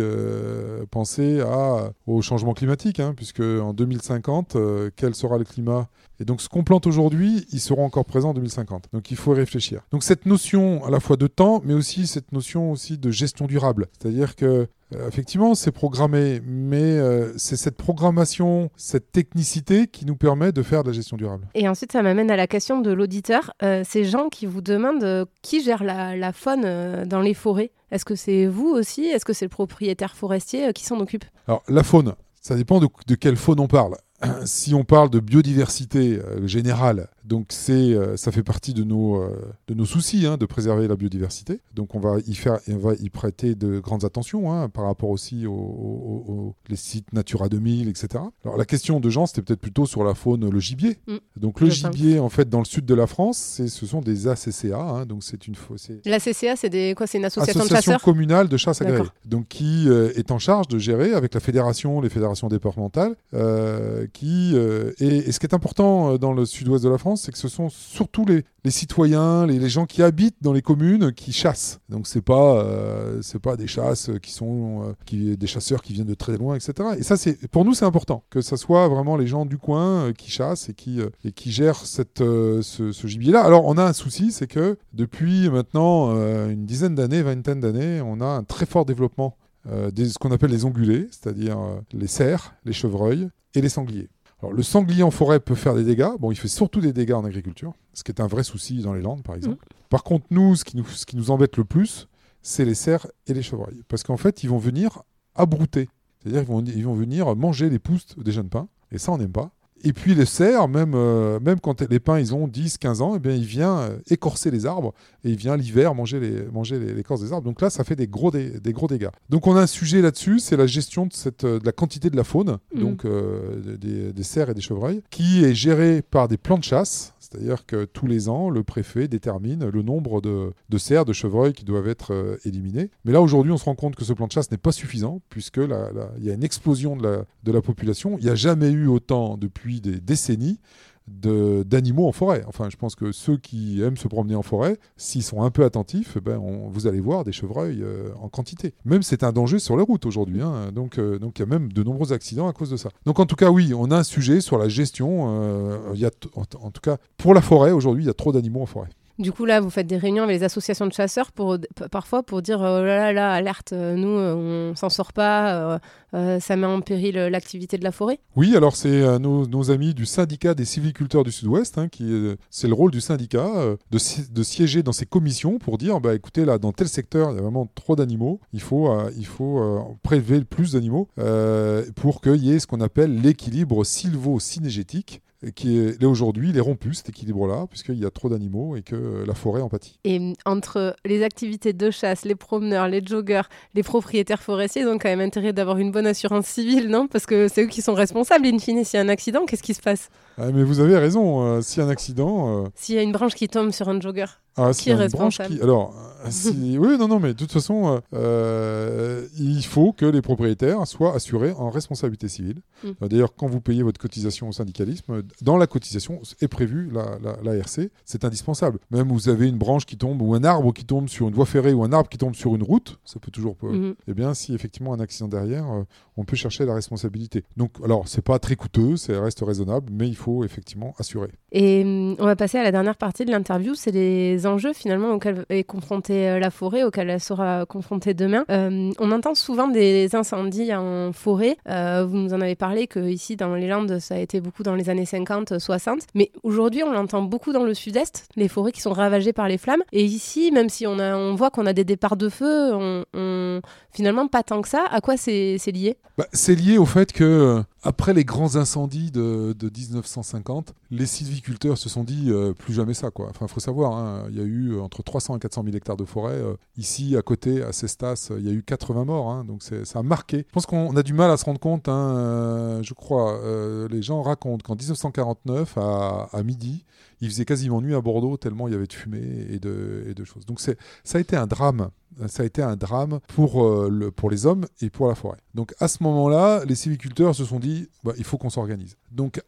penser à, au changement climatique, hein, puisque en 2050, quel sera le climat? Et donc ce qu'on plante aujourd'hui, ils seront encore présents en 2050. Donc il faut réfléchir. Donc cette notion à la fois de temps, mais aussi cette notion aussi de gestion durable. C'est-à-dire que effectivement, c'est programmé, mais euh, c'est cette programmation, cette technicité qui nous permet de faire de la gestion durable. Et ensuite, ça m'amène à la question de l'auditeur. Euh, ces gens qui vous demandent qui gère la, faune dans les forêts. Est-ce que c'est vous aussi? Est-ce que c'est le propriétaire forestier qui s'en occupe? Alors, la faune, ça dépend de, de quelle faune on parle. si on parle de biodiversité générale, donc c'est, euh, ça fait partie de nos, euh, de nos soucis hein, de préserver la biodiversité. Donc on va y faire, on va y prêter de grandes attentions hein, par rapport aussi aux, les sites Natura 2000, etc. Alors la question de Jean, c'était peut-être plutôt sur la faune, le gibier. Mm. Donc le gibier, en fait, dans le sud de la France, c'est, ce sont des ACCA. Hein, donc c'est une L'ACCA, c'est des quoi C'est une association, association de chasseurs communale de chasse agréée. Donc qui euh, est en charge de gérer avec la fédération, les fédérations départementales, qui et ce qui est important dans le sud-ouest de la France c'est que ce sont surtout les, citoyens, les, gens qui habitent dans les communes qui chassent. Donc c'est pas euh, c'est pas des chasses qui sont euh, qui, des chasseurs qui viennent de très loin, etc. Et ça c'est pour nous c'est important que ce soit vraiment les gens du coin euh, qui chassent et qui et qui gèrent cette ce, gibier là. Alors on a un souci, c'est que depuis maintenant une dizaine d'années, vingtaine d'années, on a un très fort développement de ce qu'on appelle les ongulés, c'est-à-dire les cerfs, les chevreuils et les sangliers. Alors, le sanglier en forêt peut faire des dégâts. Bon, il fait surtout des dégâts en agriculture, ce qui est un vrai souci dans les Landes, par exemple. Mm. Par contre, nous ce, qui nous, ce qui nous embête le plus, c'est les cerfs et les chevreuils. Parce qu'en fait, ils vont venir abrouter. C'est-à-dire qu'ils vont, ils vont venir manger les pousses des jeunes pins. Et ça, on n'aime pas. Et puis les cerfs, même, euh, même quand les pins ils ont 10, 15 ans, eh bien, il vient euh, écorcer les arbres et il vient l'hiver manger, les, manger les, l'écorce des arbres. Donc là, ça fait des gros, des, gros dégâts. Donc on a un sujet là-dessus, c'est la gestion de, cette, euh, de la quantité de la faune, mmh. donc des, des, cerfs et des chevreuils, qui est gérée par des plans de chasse. C'est-à-dire que tous les ans, le préfet détermine le nombre de, cerfs, de chevreuils qui doivent être euh, éliminés. Mais là, aujourd'hui, on se rend compte que ce plan de chasse n'est pas suffisant, puisque il y a une explosion de la, de la population. Il n'y a jamais eu autant, depuis des décennies, d'animaux en forêt. Enfin, je pense que ceux qui aiment se promener en forêt, s'ils sont un peu attentifs, ben, vous allez voir des chevreuils euh, en quantité. Même c'est un danger sur les routes aujourd'hui. Hein. Donc, euh, donc il y a même de nombreux accidents à cause de ça. Donc en tout cas, oui, on a un sujet sur la gestion. Euh, en tout cas, pour la forêt, aujourd'hui, il y a trop d'animaux en forêt. Du coup, là, vous faites des réunions avec les associations de chasseurs pour, parfois pour dire oh là là, là alerte, euh, nous, euh, on s'en sort pas, euh, ça met en péril l'activité de la forêt. Oui, alors c'est nos, amis du syndicat des civiculteurs du Sud-Ouest, hein, qui c'est le rôle du syndicat de, de, siéger dans ces commissions pour dire bah, écoutez, là, dans tel secteur, il y a vraiment trop d'animaux, il faut, il faut prélever plus d'animaux pour qu'il y ait ce qu'on appelle l'équilibre sylvo-synergétique qui est aujourd'hui, il est rompu cet équilibre-là, puisqu'il y a trop d'animaux et que la forêt en pâtit. Et entre les activités de chasse, les promeneurs, les joggers, les propriétaires forestiers, ils ont quand même intérêt d'avoir une bonne assurance civile, non? Parce que c'est eux qui sont responsables, in fine, s'il y a un accident, qu'est-ce qui se passe? Ah, Mais vous avez raison, euh, s'il y a un accident... Euh, s'il y a une branche qui tombe sur un jogger ah, qui est qui... Alors, oui, non, non, mais de toute façon, euh, il faut que les propriétaires soient assurés en responsabilité civile. Mm. D'ailleurs, quand vous payez votre cotisation au syndicalisme, dans la cotisation est prévue la, la, RC. C'est indispensable. Même vous avez une branche qui tombe ou un arbre qui tombe sur une voie ferrée ou un arbre qui tombe sur une route, ça peut toujours. Mm Eh bien, si effectivement un accident derrière, euh, on peut chercher la responsabilité. Donc, alors, c'est pas très coûteux, ça reste raisonnable, mais il faut effectivement assurer. Et hum, on va passer à la dernière partie de l'interview, c'est les enjeux finalement auxquels est confrontée euh, la forêt, auxquels elle sera confrontée demain. Euh, on entend souvent des incendies en forêt. vous nous en avez parlé que ici dans les Landes, ça a été beaucoup dans les années 50, 60. Mais aujourd'hui, on l'entend beaucoup dans le sud-est, les forêts qui sont ravagées par les flammes. Et ici, même si on, a, on voit qu'on a des départs de feu, on, finalement pas tant que ça. À quoi c'est lié? Bah, C'est lié au fait que euh, après les grands incendies de, 1950, les sylviculteurs se sont dit euh, plus jamais ça. Quoi. Enfin, faut savoir, hein, il y a eu euh, entre 300 et 400 000 hectares de forêt. ici, à côté, à Cestas, il y a eu 80 morts. Hein, donc ça a marqué. Je pense qu'on a du mal à se rendre compte. Hein, je crois, les gens racontent qu'en 1949, à, à midi, il faisait quasiment nuit à Bordeaux tellement il y avait de fumée et de, choses. Donc ça a été un drame. Ça a été un drame pour, euh, pour les hommes et pour la forêt. Donc à ce moment-là, les civiculteurs se sont dit bah, il faut qu'on s'organise. Donc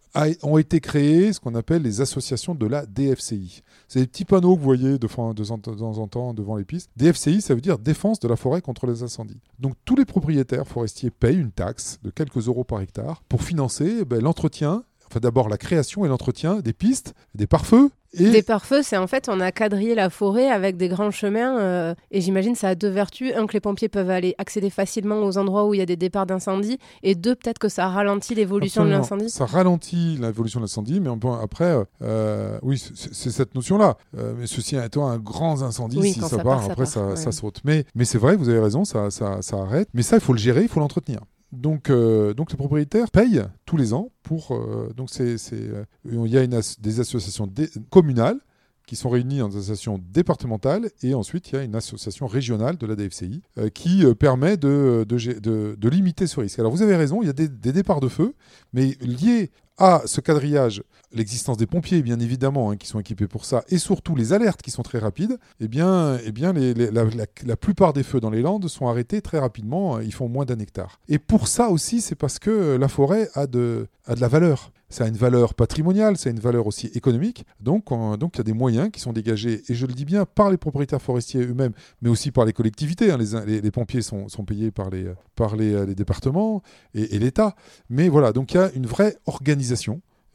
ont été créées ce qu'on appelle les associations de la DFCI. C'est des petits panneaux que vous voyez de, temps en temps devant les pistes. DFCI, ça veut dire défense de la forêt contre les incendies. Donc tous les propriétaires forestiers payent une taxe de quelques euros par hectare pour financer ben, l'entretien enfin d'abord la création et l'entretien des pistes, des pare-feux. Et... Des pare-feux, c'est en fait, on a quadrillé la forêt avec des grands chemins, euh, et j'imagine ça a deux vertus. Un, que les pompiers peuvent aller accéder facilement aux endroits où il y a des départs d'incendie, et deux, peut-être que ça ralentit l'évolution de l'incendie. Ça ralentit l'évolution de l'incendie, mais après, euh, oui, c'est cette notion-là. Euh, mais ceci étant un grand incendie, si ça, part, après ça, saute. Mais, mais c'est vrai, vous avez raison, ça, ça, ça arrête. Mais ça, il faut le gérer, il faut l'entretenir. Donc, euh, donc les propriétaires payent tous les ans pour. Euh, donc c'est, euh, il y a des associations communales qui sont réunies des associations départementales et ensuite il y a une association régionale de la DFCI qui permet de de, de, limiter ce risque. Alors vous avez raison, il y a des, des départs de feu, mais liés à ce quadrillage, l'existence des pompiers, bien évidemment, hein, qui sont équipés pour ça, et surtout les alertes qui sont très rapides, eh bien, eh bien la, plupart des feux dans les Landes sont arrêtés très rapidement, hein, ils font moins d'un hectare. Et pour ça aussi, c'est parce que la forêt a de, a de la valeur. Ça a une valeur patrimoniale, ça a une valeur aussi économique. Donc, donc il y a des moyens qui sont dégagés, et je le dis bien, par les propriétaires forestiers eux-mêmes, mais aussi par les collectivités. Hein. Les, les, pompiers sont, sont, payés par les, par les, les départements et l'État. Mais voilà, donc il y a une vraie organisation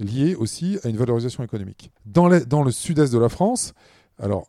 liée aussi à une valorisation économique. Dans, dans le sud-est de la France, alors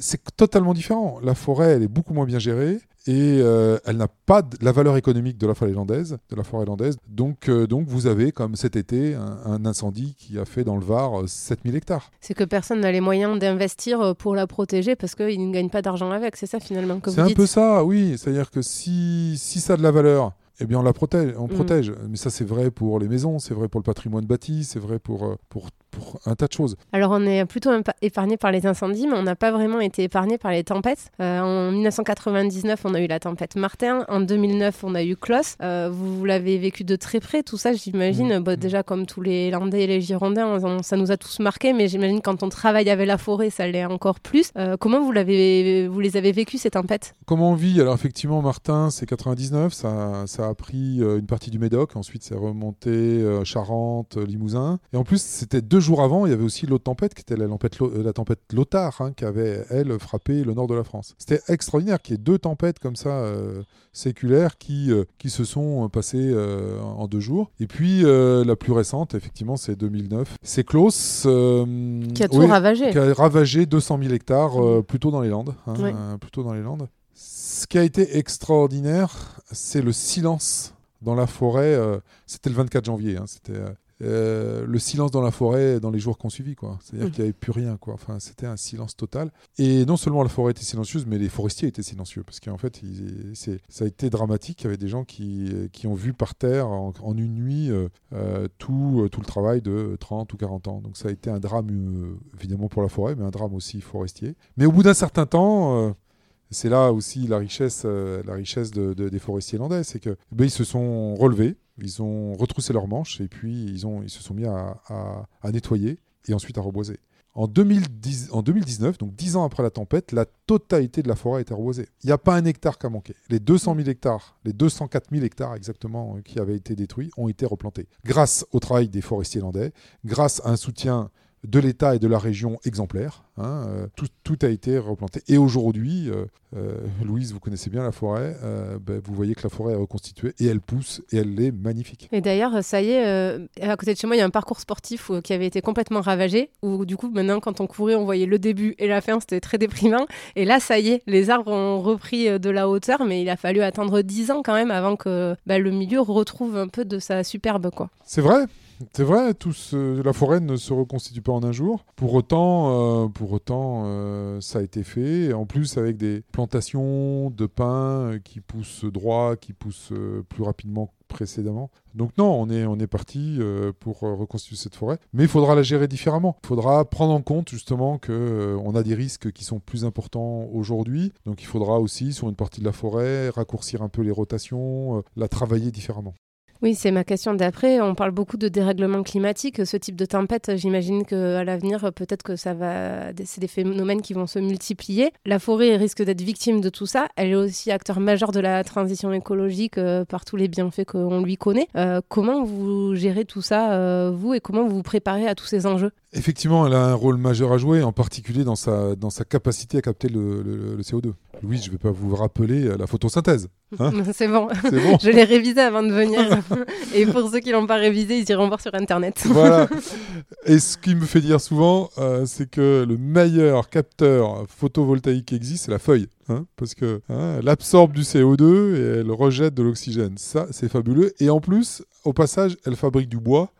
c'est totalement différent. La forêt, elle est beaucoup moins bien gérée et euh, elle n'a pas la valeur économique de la forêt landaise, de la forêt landaise. Donc, euh, donc vous avez, comme cet été, un, incendie qui a fait dans le Var 7000 euh, hectares. C'est que personne n'a les moyens d'investir pour la protéger parce qu'il ne gagne pas d'argent avec, c'est ça finalement C'est un peu ça, oui. C'est-à-dire que si, si ça a de la valeur, eh bien on la protège, on mm. protège. Mais ça c'est vrai pour les maisons, c'est vrai pour le patrimoine bâti, c'est vrai pour, pour pour un tas de choses. Alors on est plutôt épargné par les incendies, mais on n'a pas vraiment été épargné par les tempêtes. Euh, en 1999, on a eu la tempête Martin. En 2009, on a eu Klaus. Euh, vous l'avez vécu de très près, tout ça, j'imagine. Mmh. déjà, comme tous les Landais et les Girondins, ça nous a tous marqués, mais j'imagine quand on travaille avec la forêt, ça l'est encore plus. Euh, comment vous, l'avez, vous les avez vécues, ces tempêtes? Comment on vit? Alors effectivement, Martin, c'est 99, ça, ça a pris une partie du Médoc, ensuite c'est remonté Charente, Limousin. Et en plus, c'était deux jours avant, il y avait aussi l'autre tempête, qui était la tempête, la tempête Lothar, hein, qui avait, elle, frappé le nord de la France. C'était extraordinaire qu'il y ait deux tempêtes comme ça, euh, séculaires, qui, euh, qui se sont passées euh, en deux jours. Et puis, la plus récente, effectivement, c'est 2009. C'est Klaus. qui a tout ravagé. Qui a ravagé 200 000 hectares, plutôt dans les Landes. Hein, plutôt dans les Landes. Ce qui a été extraordinaire, c'est le silence dans la forêt. c'était le 24 janvier. Hein, c'était euh, le silence dans la forêt dans les jours qu'on suivit quoi. C'est-à-dire mmh. qu'il n'y avait plus rien quoi. Enfin c'était un silence total. Et non seulement la forêt était silencieuse mais les forestiers étaient silencieux. Parce qu'en fait ça a été dramatique. Il y avait des gens qui, qui ont vu par terre en, une nuit euh, euh, tout, tout le travail de 30 ou 40 ans. Donc ça a été un drame évidemment pour la forêt mais un drame aussi forestier. Mais au bout d'un certain temps c'est là aussi la richesse, la richesse de, des forestiers landais, c'est que eh ben, ils se sont relevés, ils ont retroussé leurs manches et puis ils, se sont mis à, nettoyer et ensuite à reboiser. En, 2010, en 2019, donc 10 ans après la tempête, la totalité de la forêt a été reboisée. Il n'y a pas un hectare qui a manqué. Les 200 000 hectares, les 204 000 hectares exactement euh, qui avaient été détruits ont été replantés. Grâce au travail des forestiers landais, grâce à un soutien de l'État et de la région exemplaire. Hein, euh, tout, a été replanté. Et aujourd'hui, euh, euh, Louise, vous connaissez bien la forêt, ben, vous voyez que la forêt est reconstituée et elle pousse et elle est magnifique. Et d'ailleurs, ça y est, à côté de chez moi, il y a un parcours sportif qui avait été complètement ravagé, où du coup, maintenant, quand on courait, on voyait le début et la fin, c'était très déprimant. Et là, ça y est, les arbres ont repris de la hauteur, mais il a fallu attendre 10 ans quand même avant que bah, le milieu retrouve un peu de sa superbe. quoi. C'est vrai? C'est vrai, tout la forêt ne se reconstitue pas en un jour. Pour autant, euh, pour autant euh, ça a été fait. en plus, avec des plantations de pins qui poussent droit, qui poussent euh, plus rapidement précédemment. Donc non, on est, on est parti pour reconstituer cette forêt, mais il faudra la gérer différemment. Il faudra prendre en compte justement que on a des risques qui sont plus importants aujourd'hui. Donc il faudra aussi sur une partie de la forêt raccourcir un peu les rotations, la travailler différemment. Oui, c'est ma question d'après. On parle beaucoup de dérèglement climatique. Ce type de tempête, j'imagine qu'à l'avenir, peut-être que ça va, c'est des phénomènes qui vont se multiplier. La forêt risque d'être victime de tout ça. Elle est aussi acteur majeur de la transition écologique euh, par tous les bienfaits qu'on lui connaît. Euh, comment vous gérez tout ça, euh, vous, et comment vous vous préparez à tous ces enjeux? Effectivement, elle a un rôle majeur à jouer, en particulier dans sa, dans sa capacité à capter le, CO2. Louis, je ne vais pas vous rappeler la photosynthèse. Hein c'est bon. bon. je l'ai révisé avant de venir. Et pour ceux qui l'ont pas révisé, ils iront voir sur Internet. voilà. Et ce qui me fait dire souvent, euh, c'est que le meilleur capteur photovoltaïque qui existe, c'est la feuille. Hein, parce que hein, elle absorbe du CO2 et elle rejette de l'oxygène. Ça, c'est fabuleux. Et en plus, au passage, elle fabrique du bois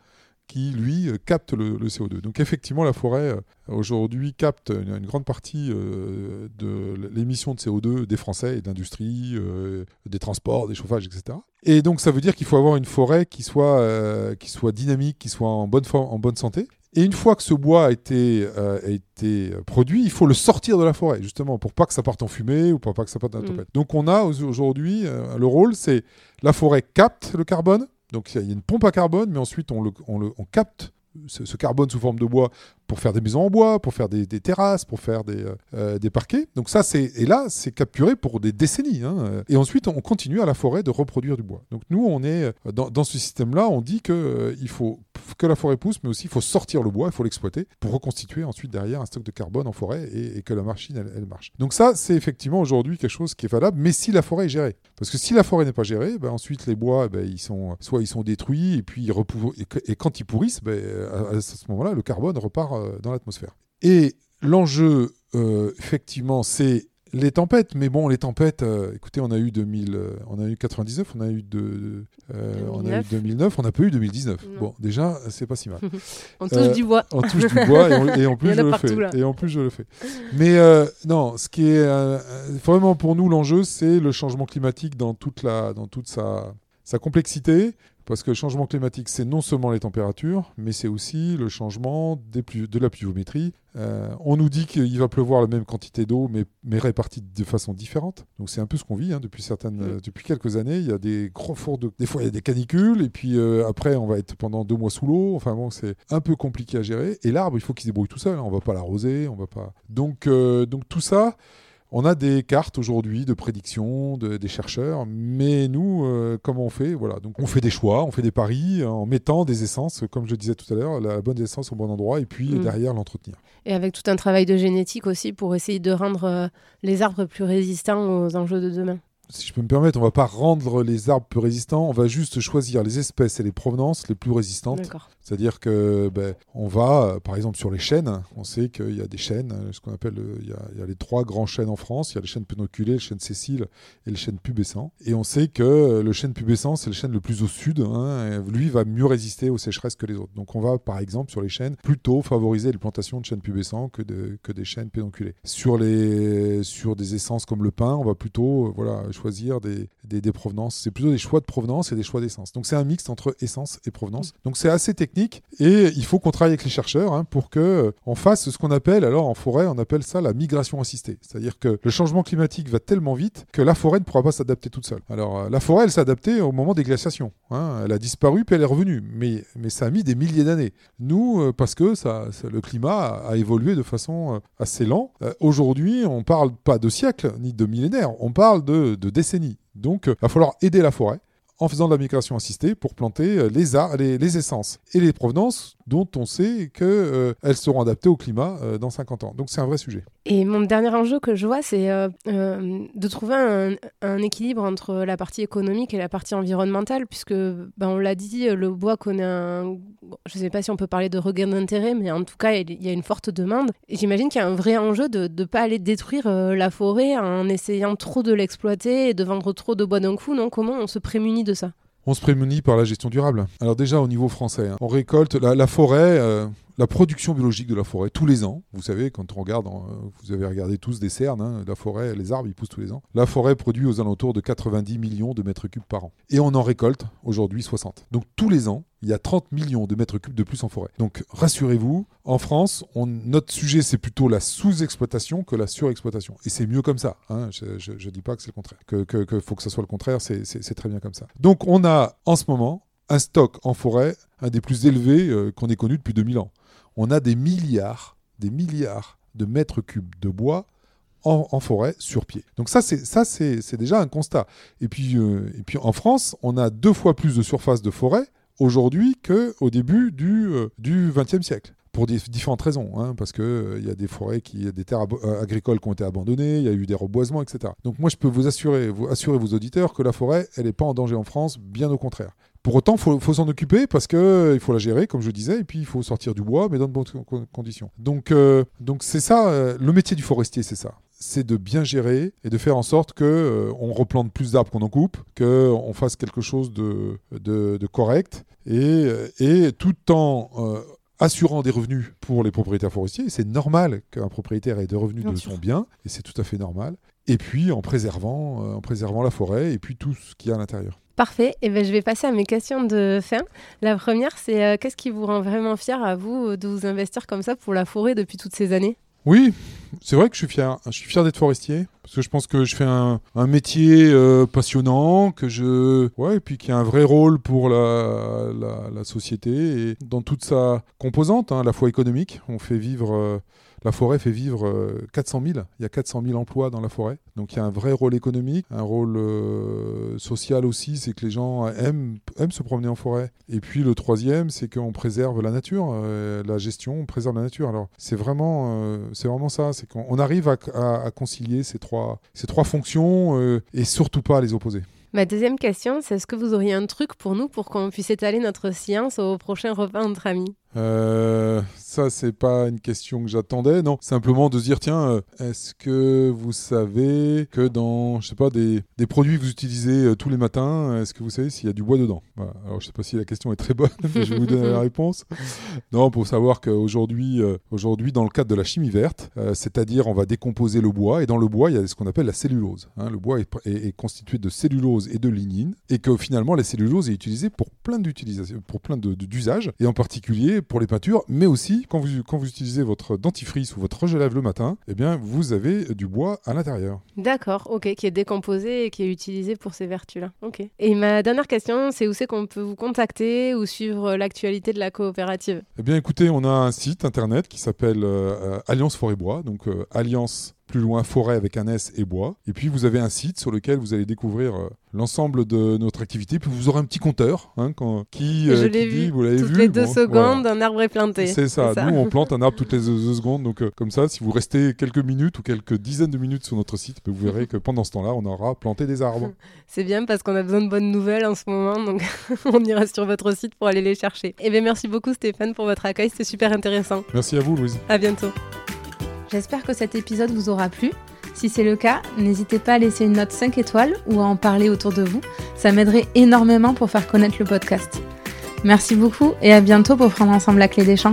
qui, lui, euh, capte le, CO2. Donc effectivement, la forêt, euh, aujourd'hui, capte une, grande partie euh, de l'émission de CO2 des Français et d'industrie, des transports, des chauffages, etc. Et donc ça veut dire qu'il faut avoir une forêt qui soit, qui soit dynamique, qui soit en bonne, forme, en bonne santé. Et une fois que ce bois a été, a été produit, il faut le sortir de la forêt, justement, pour pas que ça parte en fumée ou pour pas que ça parte en mmh. tempête. Donc on a aujourd'hui, le rôle, c'est la forêt capte le carbone, donc il y a une pompe à carbone, mais ensuite on, le, on capte ce, carbone sous forme de bois pour faire des maisons en bois, pour faire des, terrasses, pour faire des, euh, euh, des parquets. Donc ça, c'est et là, c'est capturé pour des décennies. Hein. Et ensuite, on continue à la forêt de reproduire du bois. Donc nous, on est euh, dans, dans ce système-là, on dit que il faut que la forêt pousse, mais aussi il faut sortir le bois, il faut l'exploiter pour reconstituer ensuite derrière un stock de carbone en forêt et, que la machine elle, marche. Donc ça, c'est effectivement aujourd'hui quelque chose qui est valable, mais si la forêt est gérée, parce que si la forêt n'est pas gérée, ben ensuite les bois, ben, ils sont soit ils sont détruits et puis ils et, quand ils pourrissent, ben, à, ce moment-là, le carbone repart dans l'atmosphère. Et l'enjeu, euh, effectivement, c'est les tempêtes, mais bon, les tempêtes, euh, écoutez, on a eu 2000, on a eu 99, on a eu, de, on a eu 2009, on n'a pas eu 2019. Bon, déjà, c'est pas si mal. on touche du bois. On touche du bois et, en plus je le fais. Et en plus je le fais. Mais non, ce qui est vraiment pour nous l'enjeu, c'est le changement climatique dans toute la, dans toute sa, sa complexité Parce que le changement climatique, c'est non seulement les températures, mais c'est aussi le changement des de la pluviométrie. Euh, on nous dit qu'il va pleuvoir la même quantité d'eau, mais, mais répartie de façon différente. Donc c'est un peu ce qu'on vit hein, depuis, certaines, euh, depuis quelques années. Il y a des gros fours de... Des fois, il y a des canicules, et puis euh, après, on va être pendant deux mois sous l'eau. Enfin bon, c'est un peu compliqué à gérer. Et l'arbre, il faut qu'il se débrouille tout seul. Hein. On va pas l'arroser, on va pas... Donc, donc tout ça... On a des cartes aujourd'hui de prédiction des chercheurs, mais nous, euh, comment on fait? Voilà, donc on fait des choix, on fait des paris en mettant des essences, comme je disais tout à l'heure, la bonne essence au bon endroit, et puis mm. derrière l'entretenir. Et avec tout un travail de génétique aussi pour essayer de rendre euh, les arbres plus résistants aux enjeux de demain si je peux me permettre, on va pas rendre les arbres plus résistants, on va juste choisir les espèces et les provenances les plus résistantes. C'est-à-dire que ben, on va, par exemple, sur les chênes, on sait qu'il y a des chênes, euh, ce qu'on appelle, il y, a, les trois grands chênes en France, il y a le chêne pénoculé, le chêne Cécile et le chêne pubescent. Et on sait que le chêne pubescent, c'est le chêne le plus au sud, hein, lui va mieux résister aux sécheresses que les autres. Donc on va, par exemple, sur les chênes, plutôt favoriser les plantations de chênes pubescents que, de, que des chênes pénonculés. Sur, les, sur des essences comme le pin, on va plutôt, euh, voilà, choisir des, des, provenances. C'est plutôt des choix de provenance et des choix d'essence. Donc c'est un mix entre essence et provenance. Mm. Donc c'est assez technique et il faut qu'on travaille avec les chercheurs hein, pour que euh, on fasse ce qu'on appelle, alors en forêt, on appelle ça la migration assistée. C'est-à-dire que le changement climatique va tellement vite que la forêt ne pourra pas s'adapter toute seule. Alors euh, la forêt, elle s'est adaptée au moment des glaciations. Hein. Elle a disparu puis elle est revenue. Mais, ça a mis des milliers d'années. Nous, euh, parce que le climat a, évolué de façon assez lente. Aujourd'hui, on parle pas de siècles ni de millénaires, on parle de décennies. Donc, il va falloir aider la forêt en faisant de la migration assistée pour planter euh, les, les, essences et les provenances dont on sait qu'elles euh, seront adaptées au climat euh, dans 50 ans. Donc c'est un vrai sujet. Et mon dernier enjeu que je vois, c'est de trouver un, équilibre entre la partie économique et la partie environnementale, puisque ben, on l'a dit, le bois connaît un... Je ne sais pas si on peut parler de regain d'intérêt, mais en tout cas, il y a une forte demande. J'imagine qu'il y a un vrai enjeu de ne pas aller détruire la forêt en essayant trop de l'exploiter et de vendre trop de bois d'un coup. Non? Comment on se prémunit de ça? On se prémunit par la gestion durable. Alors déjà au niveau français, hein, on récolte la, forêt, euh, la production biologique de la forêt tous les ans. Vous savez, quand on regarde, euh, vous avez regardé tous des cernes, hein, la forêt, les arbres, ils poussent tous les ans. La forêt produit aux alentours de 90 millions de mètres cubes par an. Et on en récolte aujourd'hui 60. Donc tous les ans, il y a 30 millions de mètres cubes de plus en forêt. Donc rassurez-vous, en France, notre sujet c'est plutôt la sous-exploitation que la surexploitation. Et c'est mieux comme ça. Hein. Je ne dis pas que c'est le contraire. Que, faut que soit le contraire, c'est très bien comme ça. Donc on a en ce moment un stock en forêt, un des plus élevés euh, qu'on ait connu depuis 2000 ans. On a des milliards, des milliards de mètres cubes de bois en, forêt sur pied. Donc ça, c'est déjà un constat. Et puis, euh, et puis en France, on a deux fois plus de surface de forêt aujourd'hui qu'au début du, euh, XXe siècle pour différentes raisons, hein, parce qu'il euh, y a des forêts, qui, des terres agricoles qui ont été abandonnées, il y a eu des reboisements, etc. Donc moi, je peux vous assurer, vous assurer vos auditeurs que la forêt, elle n'est pas en danger en France, bien au contraire. Pour autant, il faut, s'en occuper parce qu'il faut la gérer, comme je disais, et puis il faut sortir du bois, mais dans de bonnes conditions. Donc, donc c'est ça, le métier du forestier, c'est ça c'est de bien gérer et de faire en sorte que euh, on replante plus d'arbres qu'on en coupe, qu'on fasse quelque chose de, de, correct et, euh, et, tout en euh, assurant des revenus pour les propriétaires forestiers. C'est normal qu'un propriétaire ait des revenus de son bien et c'est tout à fait normal. Et puis en préservant, en préservant la forêt et puis tout ce qu'il y a à l'intérieur. Parfait. Et eh ben, je vais passer à mes questions de fin. La première, c'est qu'est-ce qui vous rend vraiment fier à vous de vous investir comme ça pour la forêt depuis toutes ces années? Oui, c'est vrai que je suis fier. Je suis fier d'être forestier parce que je pense que je fais un, métier euh, passionnant, que je ouais, et puis qui a un vrai rôle pour la, société et dans toute sa composante, hein, à la fois économique. On fait vivre euh, la forêt fait vivre 400 euh, 000. Il y a 400 000 emplois dans la forêt. Donc il y a un vrai rôle économique, un rôle euh, social aussi, c'est que les gens aiment, aiment se promener en forêt. Et puis le troisième, c'est qu'on préserve la nature, euh, la gestion, on préserve la nature. Alors c'est vraiment, c'est vraiment ça, c'est qu'on arrive à, concilier ces trois, ces trois fonctions et surtout pas à les opposer. Ma deuxième question, c'est est-ce que vous auriez un truc pour nous pour qu'on puisse étaler notre science au prochain repas entre amis? Euh, ça, c'est pas une question que j'attendais, non. Simplement de se dire, tiens, euh, est-ce que vous savez que dans, je sais pas, des, des produits que vous utilisez euh, tous les matins, est-ce que vous savez s'il y a du bois dedans? Voilà. Alors, je sais pas si la question est très bonne, mais je vais vous donner la réponse. Non, pour savoir qu'aujourd'hui, aujourd'hui, dans le cadre de la chimie verte, c'est-à-dire on va décomposer le bois, et dans le bois, il y a ce qu'on appelle la cellulose. hein. Le bois est, constitué de cellulose et de lignine, et que finalement, la cellulose est utilisée pour plein d'usages, et en particulier pour les peintures, mais aussi quand vous, quand vous utilisez votre dentifrice ou votre rouge à lèvres le matin, eh bien, vous avez du bois à l'intérieur. D'accord, ok, qui est décomposé et qui est utilisé pour ces vertus-là. Ok. Et ma dernière question, c'est où c'est qu'on peut vous contacter ou suivre l'actualité de la coopérative? Eh bien, écoutez, on a un site internet qui s'appelle euh, euh, Alliance Forêt Bois, donc euh, Alliance plus loin forêt avec un S et bois. Et puis vous avez un site sur lequel vous allez découvrir euh, l'ensemble de notre activité. Puis vous aurez un petit compteur hein, quand- qui, euh, Je qui l'ai dit, vu. vous l'avez Toutes vu les deux Bon, secondes, voilà. un arbre est planté. C'est ça. Nous, on plante un arbre toutes les deux, deux secondes. Donc, euh, comme ça, si vous restez quelques minutes ou quelques dizaines de minutes sur notre site, vous verrez que pendant ce temps-là, on aura planté des arbres. C'est bien parce qu'on a besoin de bonnes nouvelles en ce moment, donc on ira sur votre site pour aller les chercher. Et bien merci beaucoup Stéphane pour votre accueil, c'était super intéressant. Merci à vous, Louise. À bientôt. J'espère que cet épisode vous aura plu. Si c'est le cas, n'hésitez pas à laisser une note 5 étoiles ou à en parler autour de vous. Ça m'aiderait énormément pour faire connaître le podcast. Merci beaucoup et à bientôt pour prendre ensemble la clé des champs.